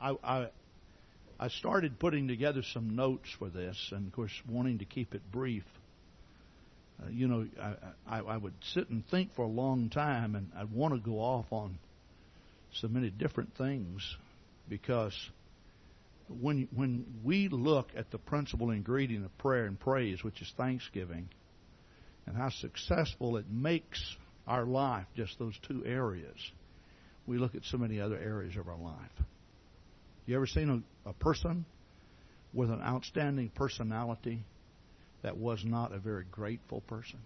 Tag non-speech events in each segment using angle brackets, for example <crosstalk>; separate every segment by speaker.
Speaker 1: I, I I started putting together some notes for this, and of course, wanting to keep it brief. Uh, you know, I, I, I would sit and think for a long time, and I'd want to go off on so many different things because when when we look at the principal ingredient of prayer and praise, which is thanksgiving, and how successful it makes our life, just those two areas, we look at so many other areas of our life. You ever seen a, a person with an outstanding personality that was not a very grateful person?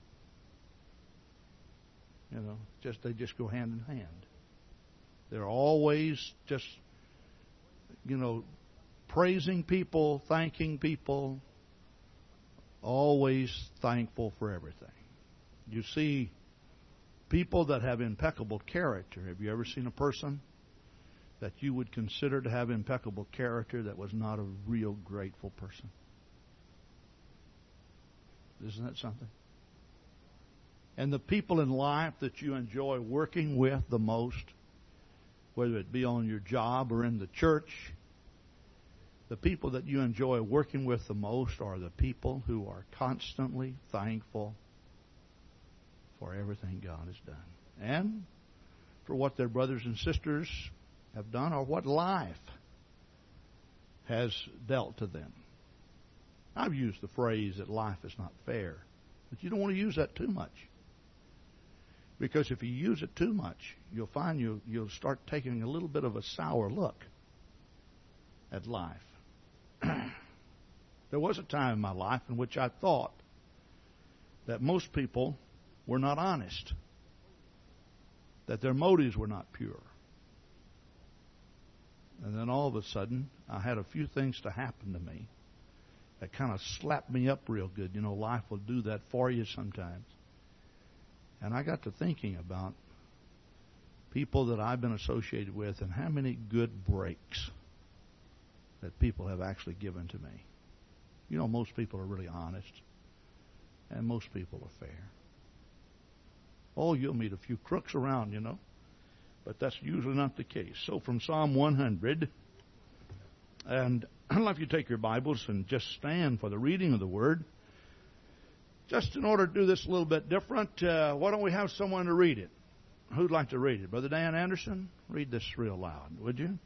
Speaker 1: You know, just they just go hand in hand. They're always just, you know, praising people, thanking people, always thankful for everything. You see people that have impeccable character. Have you ever seen a person that you would consider to have impeccable character that was not a real grateful person. Isn't that something? And the people in life that you enjoy working with the most, whether it be on your job or in the church, the people that you enjoy working with the most are the people who are constantly thankful for everything God has done and for what their brothers and sisters have done or what life has dealt to them. I've used the phrase that life is not fair, but you don't want to use that too much. Because if you use it too much, you'll find you, you'll start taking a little bit of a sour look at life. <clears throat> there was a time in my life in which I thought that most people were not honest, that their motives were not pure. And then all of a sudden, I had a few things to happen to me that kind of slapped me up real good. You know, life will do that for you sometimes. And I got to thinking about people that I've been associated with and how many good breaks that people have actually given to me. You know, most people are really honest, and most people are fair. Oh, you'll meet a few crooks around, you know but that's usually not the case. So from Psalm 100, and <clears throat> I'd like you to take your Bibles and just stand for the reading of the Word. Just in order to do this a little bit different, uh, why don't we have someone to read it? Who'd like to read it? Brother Dan Anderson? Read this real loud, would you?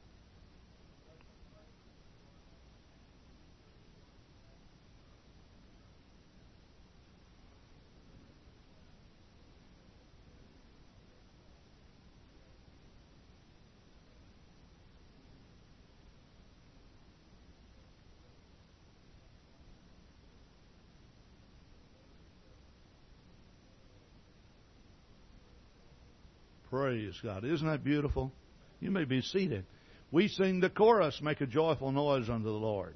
Speaker 1: Praise God. Isn't that beautiful? You may be seated. We sing the chorus, Make a Joyful Noise unto the Lord.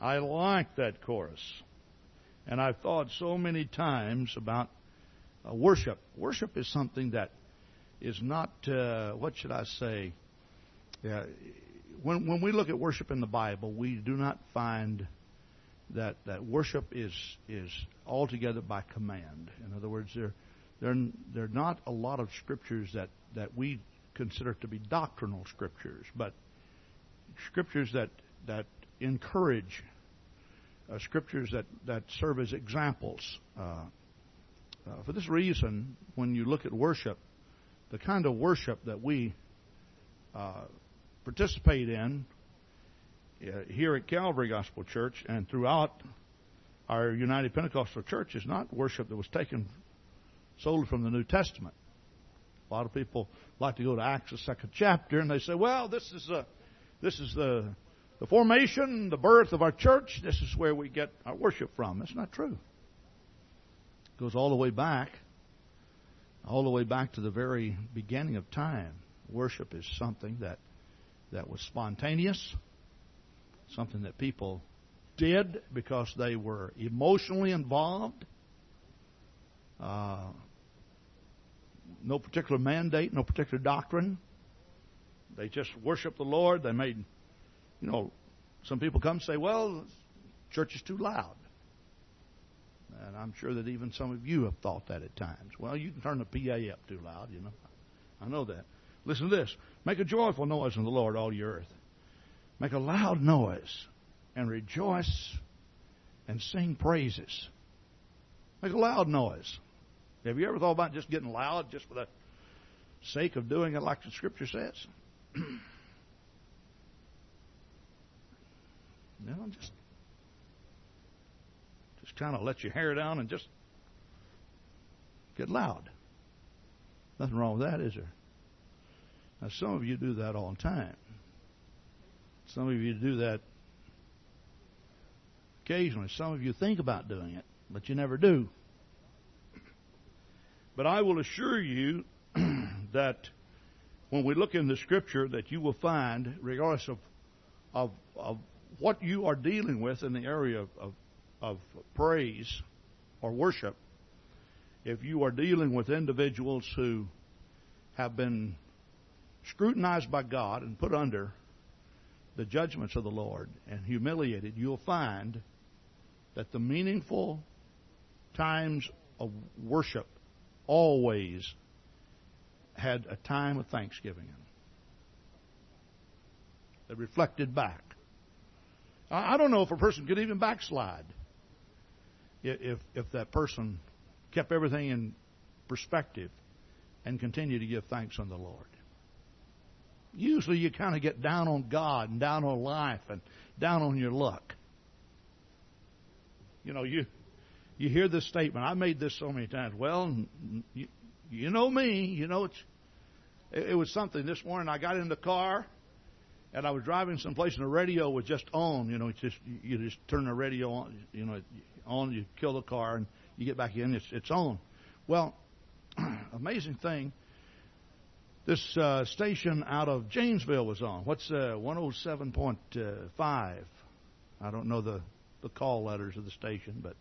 Speaker 1: I like that chorus. And I've thought so many times about uh, worship. Worship is something that is not, uh, what should I say? Yeah, when, when we look at worship in the Bible, we do not find that, that worship is, is altogether by command. In other words, there there, there are not a lot of scriptures that, that we consider to be doctrinal scriptures, but scriptures that, that encourage, uh, scriptures that, that serve as examples. Uh, uh, for this reason, when you look at worship, the kind of worship that we uh, participate in uh, here at Calvary Gospel Church and throughout our United Pentecostal Church is not worship that was taken solely from the New Testament. A lot of people like to go to Acts, the second chapter, and they say, well, this is, a, this is the, the formation, the birth of our church. This is where we get our worship from. That's not true. It goes all the way back, all the way back to the very beginning of time. Worship is something that, that was spontaneous, something that people did because they were emotionally involved. Uh, no particular mandate, no particular doctrine. They just worship the Lord. They made, you know, some people come and say, well, church is too loud. And I'm sure that even some of you have thought that at times. Well, you can turn the PA up too loud, you know. I know that. Listen to this. Make a joyful noise in the Lord, all your earth. Make a loud noise and rejoice and sing praises. Make a loud noise. Have you ever thought about just getting loud just for the sake of doing it like the Scripture says? <clears throat> know, just just kind of let your hair down and just get loud. Nothing wrong with that, is there? Now, some of you do that all the time. Some of you do that occasionally. Some of you think about doing it, but you never do. But I will assure you <clears throat> that when we look in the Scripture, that you will find, regardless of of, of what you are dealing with in the area of, of, of praise or worship, if you are dealing with individuals who have been scrutinized by God and put under the judgments of the Lord and humiliated, you'll find that the meaningful times of worship always had a time of thanksgiving in them. They reflected back. I don't know if a person could even backslide if if that person kept everything in perspective and continued to give thanks on the Lord. Usually you kind of get down on God and down on life and down on your luck. You know, you you hear this statement. I made this so many times. Well, you, you know me. You know it's. It, it was something this morning. I got in the car, and I was driving someplace, and the radio was just on. You know, it's just you just turn the radio on. You know, on. You kill the car, and you get back in. It's it's on. Well, <clears throat> amazing thing. This uh, station out of Janesville was on. What's uh, 107.5? I don't know the the call letters of the station, but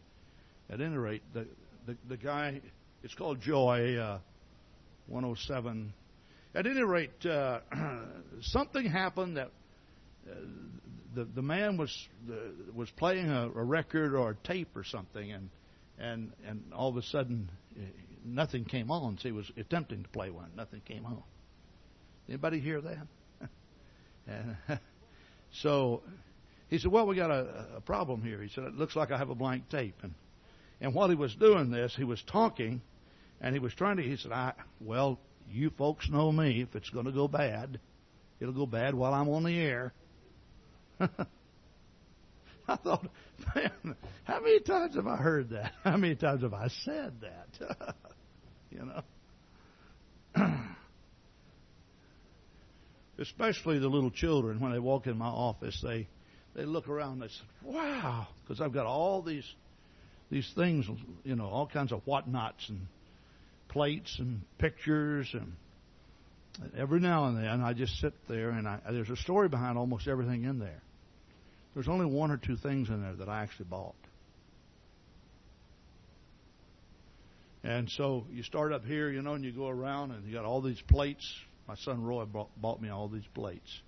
Speaker 1: at any rate, the the, the guy, it's called Joy, uh, 107. At any rate, uh, <clears throat> something happened that uh, the the man was uh, was playing a, a record or a tape or something, and and and all of a sudden, uh, nothing came on. So he was attempting to play one, nothing came on. Anybody hear that? <laughs> and <laughs> so he said, "Well, we got a, a problem here." He said, "It looks like I have a blank tape." And and while he was doing this, he was talking, and he was trying to. He said, "I well, you folks know me. If it's going to go bad, it'll go bad while I'm on the air." <laughs> I thought, man, how many times have I heard that? <laughs> How many times have I said that? <laughs> you know. <clears throat> Especially the little children when they walk in my office, they they look around and they say, "Wow," because I've got all these these things, you know, all kinds of whatnots and plates and pictures and every now and then I just sit there and I, there's a story behind almost everything in there. There's only one or two things in there that I actually bought. And so you start up here, you know, and you go around and you got all these plates. My son Roy bought, bought me all these plates.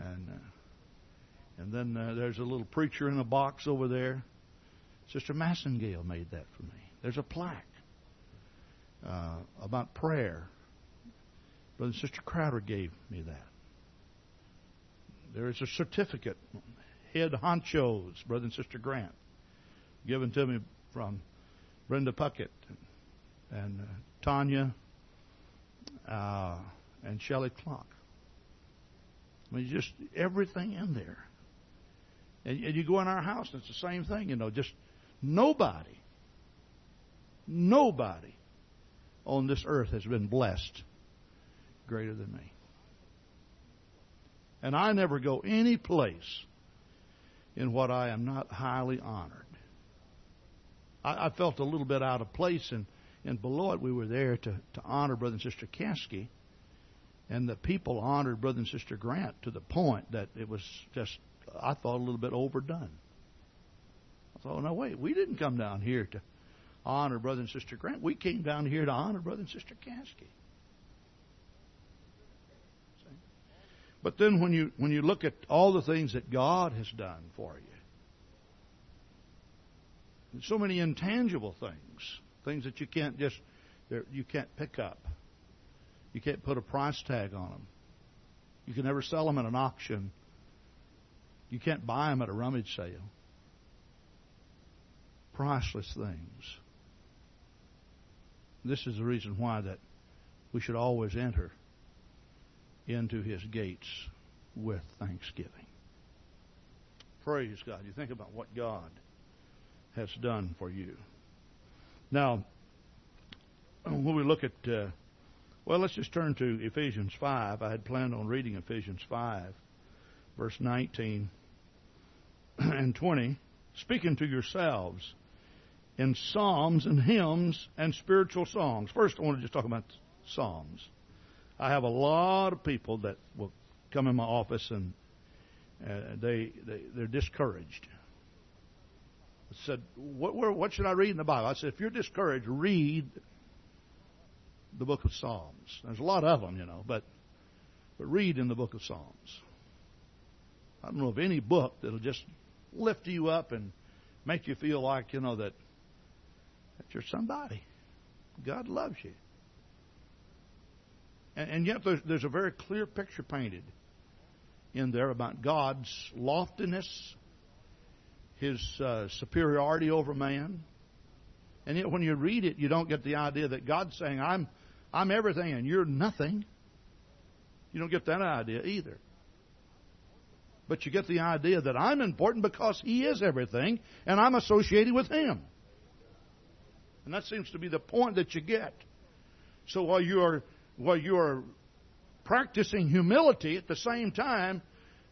Speaker 1: And uh, and then uh, there's a little preacher in a box over there. Sister Massengale made that for me. There's a plaque uh, about prayer. Brother and Sister Crowder gave me that. There is a certificate, head honchos, Brother and Sister Grant, given to me from Brenda Puckett and, uh, Tanya uh, and Shelley Clock. I mean, just everything in there. And, and you go in our house, and it's the same thing. You know, just nobody, nobody on this earth has been blessed greater than me. And I never go any place in what I am not highly honored. I, I felt a little bit out of place, and, and below it, we were there to, to honor Brother and Sister Caskey, and the people honored Brother and Sister Grant to the point that it was just, I thought, a little bit overdone. Thought, no, wait, we didn't come down here to honor Brother and Sister Grant. We came down here to honor Brother and Sister Caskey. But then when you when you look at all the things that God has done for you, so many intangible things, things that you can't just you can't pick up. You can't put a price tag on them. You can never sell them at an auction You can't buy them at a rummage sale. Priceless things. This is the reason why that we should always enter into his gates with thanksgiving. Praise God. You think about what God has done for you. Now, when we look at, uh, well, let's just turn to Ephesians 5. I had planned on reading Ephesians 5, verse 19 and 20. Speaking to yourselves in psalms and hymns and spiritual songs. First, I want to just talk about psalms. I have a lot of people that will come in my office and uh, they, they they're discouraged. I said, what, where, what should I read in the Bible? I said, if you're discouraged, read the book of Psalms. There's a lot of them, you know, but but read in the book of Psalms. I don't know of any book that'll just lift you up and make you feel like you know that that you're somebody. God loves you. And, and yet there's, there's a very clear picture painted in there about God's loftiness, His uh, superiority over man. And yet when you read it, you don't get the idea that God's saying, I'm, I'm everything and you're nothing. You don't get that idea either. But you get the idea that I'm important because He is everything and I'm associated with Him. And that seems to be the point that you get. So while you are while you are practicing humility at the same time,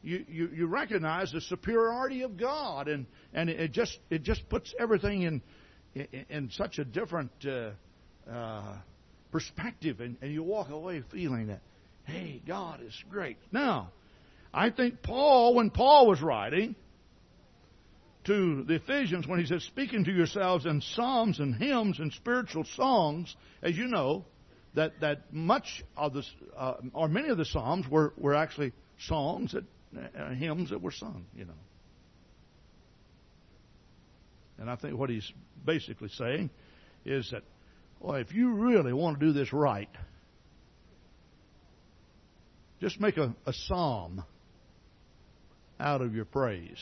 Speaker 1: you, you, you recognize the superiority of God, and, and it just it just puts everything in in, in such a different uh, uh, perspective, and, and you walk away feeling that, hey, God is great. Now, I think Paul, when Paul was writing, to the Ephesians when he says, speaking to yourselves in psalms and hymns and spiritual songs, as you know, that, that much of the, uh, or many of the psalms were, were actually songs that, uh, hymns that were sung, you know. And I think what he's basically saying is that, well, if you really want to do this right, just make a, a psalm out of your praise.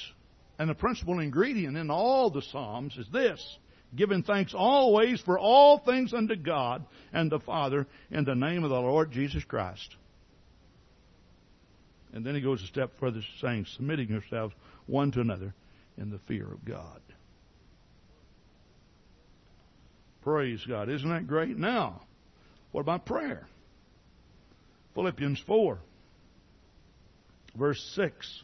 Speaker 1: And the principal ingredient in all the Psalms is this giving thanks always for all things unto God and the Father in the name of the Lord Jesus Christ. And then he goes a step further, saying, submitting yourselves one to another in the fear of God. Praise God. Isn't that great? Now, what about prayer? Philippians 4, verse 6.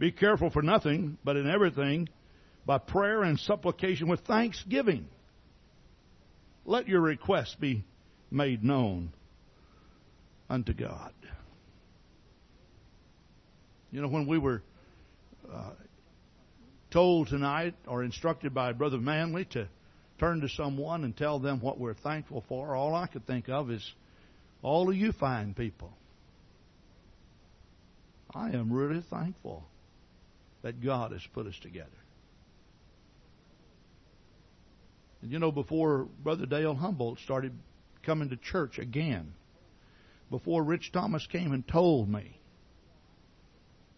Speaker 1: Be careful for nothing, but in everything, by prayer and supplication with thanksgiving. Let your requests be made known unto God. You know, when we were uh, told tonight or instructed by Brother Manley to turn to someone and tell them what we're thankful for, all I could think of is all of you fine people. I am really thankful that God has put us together. And you know, before Brother Dale Humboldt started coming to church again, before Rich Thomas came and told me,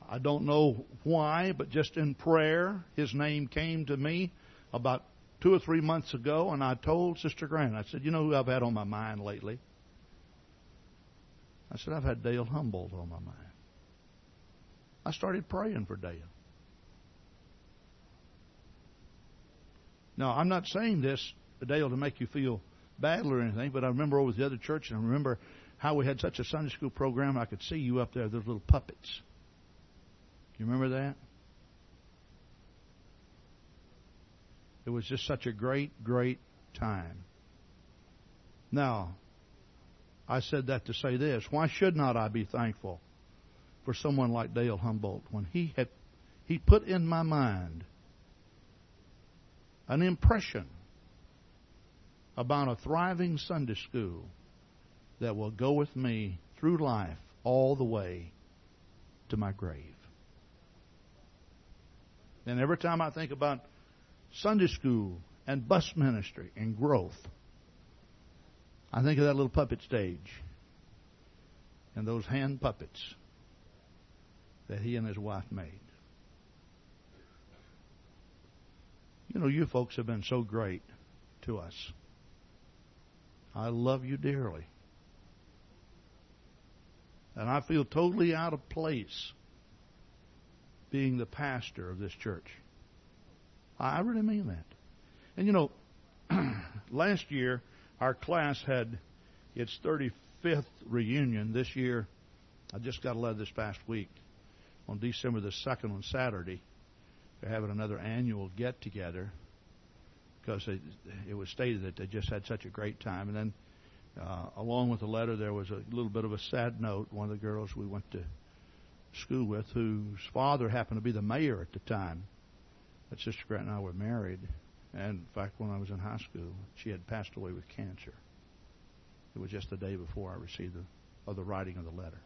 Speaker 1: I don't know why, but just in prayer, his name came to me about two or three months ago, and I told Sister Grant, I said, You know who I've had on my mind lately? I said, I've had Dale Humboldt on my mind. I started praying for Dale. Now, I'm not saying this, Dale, to make you feel bad or anything, but I remember over the other church, and I remember how we had such a Sunday school program. I could see you up there, those little puppets. You remember that? It was just such a great, great time. Now, I said that to say this. Why should not I be thankful for someone like Dale Humboldt when he had he put in my mind an impression about a thriving Sunday school that will go with me through life all the way to my grave. And every time I think about Sunday school and bus ministry and growth, I think of that little puppet stage and those hand puppets that he and his wife made. You know, you folks have been so great to us. I love you dearly. And I feel totally out of place being the pastor of this church. I really mean that. And you know, <clears throat> last year our class had its 35th reunion. This year, I just got a letter this past week on December the 2nd on Saturday. They're having another annual get together because it, it was stated that they just had such a great time. And then, uh, along with the letter, there was a little bit of a sad note. One of the girls we went to school with, whose father happened to be the mayor at the time that Sister Grant and I were married. And in fact, when I was in high school, she had passed away with cancer. It was just the day before I received the, of the writing of the letter.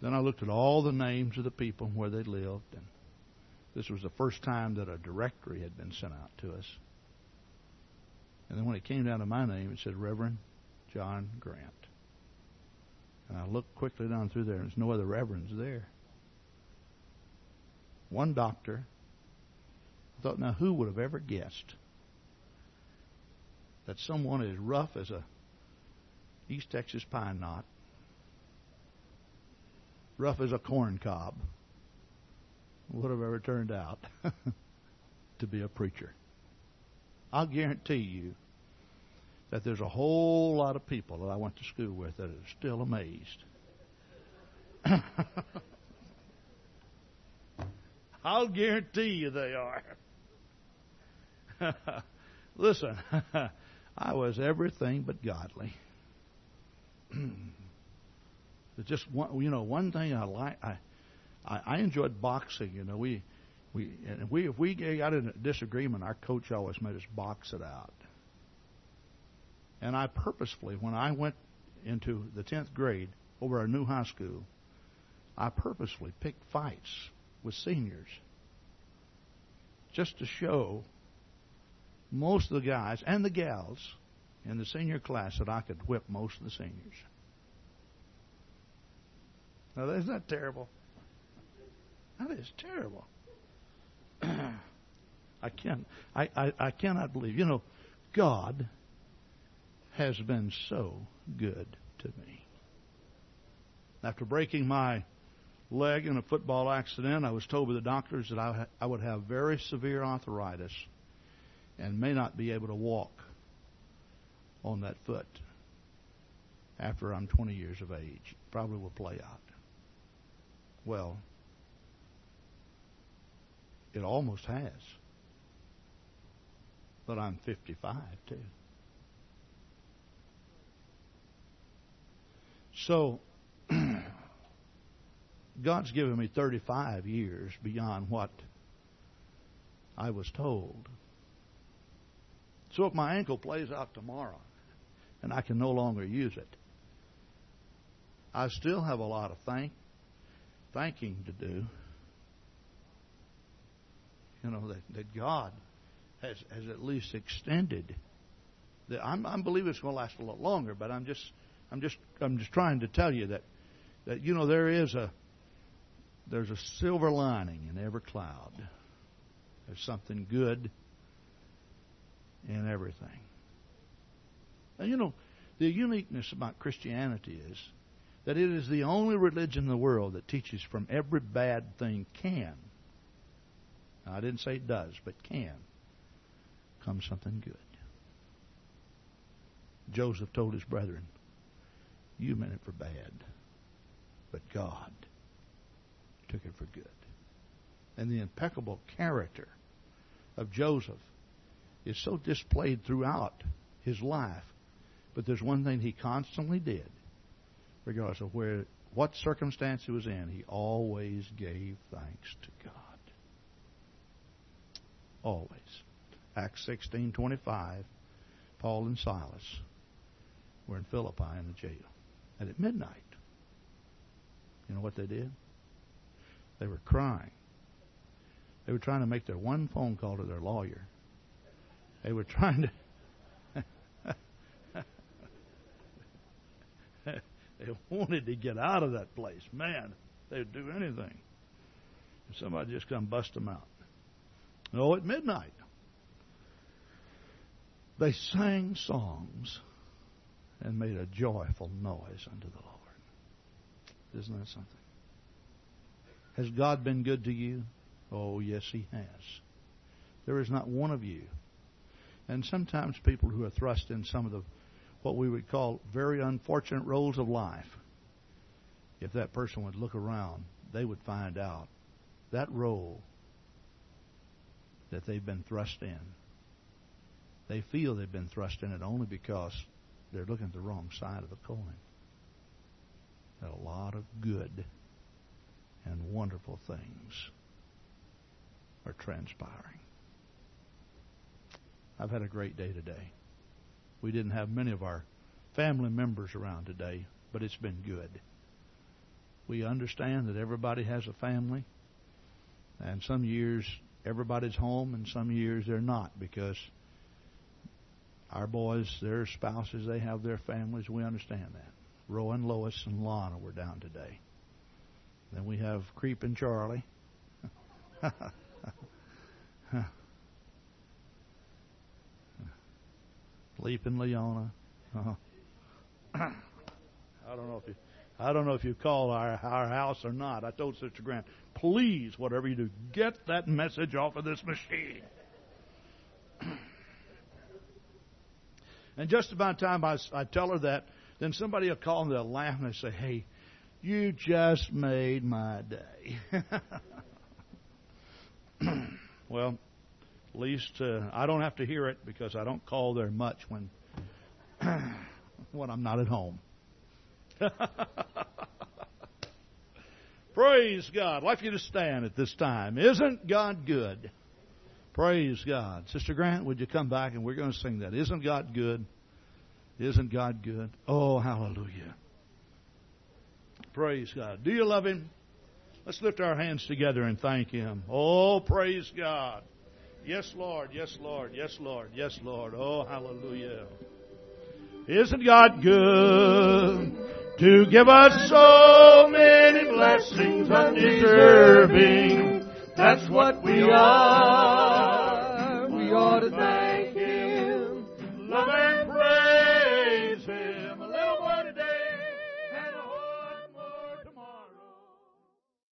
Speaker 1: Then I looked at all the names of the people and where they lived, and this was the first time that a directory had been sent out to us. And then when it came down to my name, it said Reverend John Grant. And I looked quickly down through there, and there's no other reverends there. One doctor. I thought, now who would have ever guessed that someone as rough as a East Texas pine knot, rough as a corn cob, would have ever turned out <laughs> to be a preacher. I'll guarantee you that there's a whole lot of people that I went to school with that are still amazed. <laughs> I'll guarantee you they are. <laughs> Listen, I was everything but godly. <clears throat> just one, you know, one thing I like. I, I, I enjoyed boxing. You know, we, we, and we, if we got in a disagreement, our coach always made us box it out. And I purposefully, when I went into the tenth grade over our new high school, I purposefully picked fights with seniors just to show most of the guys and the gals in the senior class that I could whip most of the seniors. Now, isn't that terrible? That is terrible. <clears throat> I can't. I, I, I cannot believe. You know, God has been so good to me. After breaking my leg in a football accident, I was told by the doctors that I, I would have very severe arthritis and may not be able to walk on that foot after I'm 20 years of age. Probably will play out. Well, it almost has. But I'm 55 too. So, <clears throat> God's given me 35 years beyond what I was told. So if my ankle plays out tomorrow and I can no longer use it, I still have a lot of thank thanking to do. You know that, that God has has at least extended. I'm, I'm believing it's going to last a lot longer, but I'm just I'm just I'm just trying to tell you that that you know there is a there's a silver lining in every cloud. There's something good in everything. And you know, the uniqueness about Christianity is that it is the only religion in the world that teaches from every bad thing can. Now, I didn't say it does, but can come something good. Joseph told his brethren, You meant it for bad, but God took it for good. And the impeccable character of Joseph is so displayed throughout his life. But there's one thing he constantly did, regardless of where what circumstance he was in, he always gave thanks to God. Always. Acts sixteen twenty five, Paul and Silas were in Philippi in the jail. And at midnight, you know what they did? They were crying. They were trying to make their one phone call to their lawyer they were trying to. <laughs> they wanted to get out of that place. Man, They would do anything. If somebody just come bust them out. No, at midnight, they sang songs and made a joyful noise unto the Lord. Isn't that something? Has God been good to you? Oh, yes, He has. There is not one of you. And sometimes people who are thrust in some of the what we would call very unfortunate roles of life, if that person would look around, they would find out that role that they've been thrust in. They feel they've been thrust in it only because they're looking at the wrong side of the coin. That a lot of good and wonderful things are transpiring. I've had a great day today. We didn't have many of our family members around today, but it's been good. We understand that everybody has a family, and some years everybody's home, and some years they're not because our boys, their spouses, they have their families. We understand that. Rowan, Lois, and Lana were down today. Then we have Creeping Charlie. <laughs> Leaping Leona. Uh-huh. <coughs> I don't know if you I don't know if you call our our house or not. I told Sister Grant, please, whatever you do, get that message off of this machine. <clears throat> and just about time I, I tell her that, then somebody will call and they'll laugh and they say, "Hey, you just made my day." <laughs> well, at least uh, I don't have to hear it because I don't call there much when <clears throat> when I'm not at home. <laughs> Praise God. I'd like you to stand at this time. Isn't God good? Praise God. Sister Grant, would you come back and we're going to sing that. Isn't God good? Isn't God good? Oh, hallelujah. Praise God. Do you love Him? Let's lift our hands together and thank Him. Oh, praise God. Yes, Lord. Yes, Lord. Yes, Lord. Yes, Lord. Oh, hallelujah. Isn't God good to give us so many blessings undeserving? That's what we are. We ought to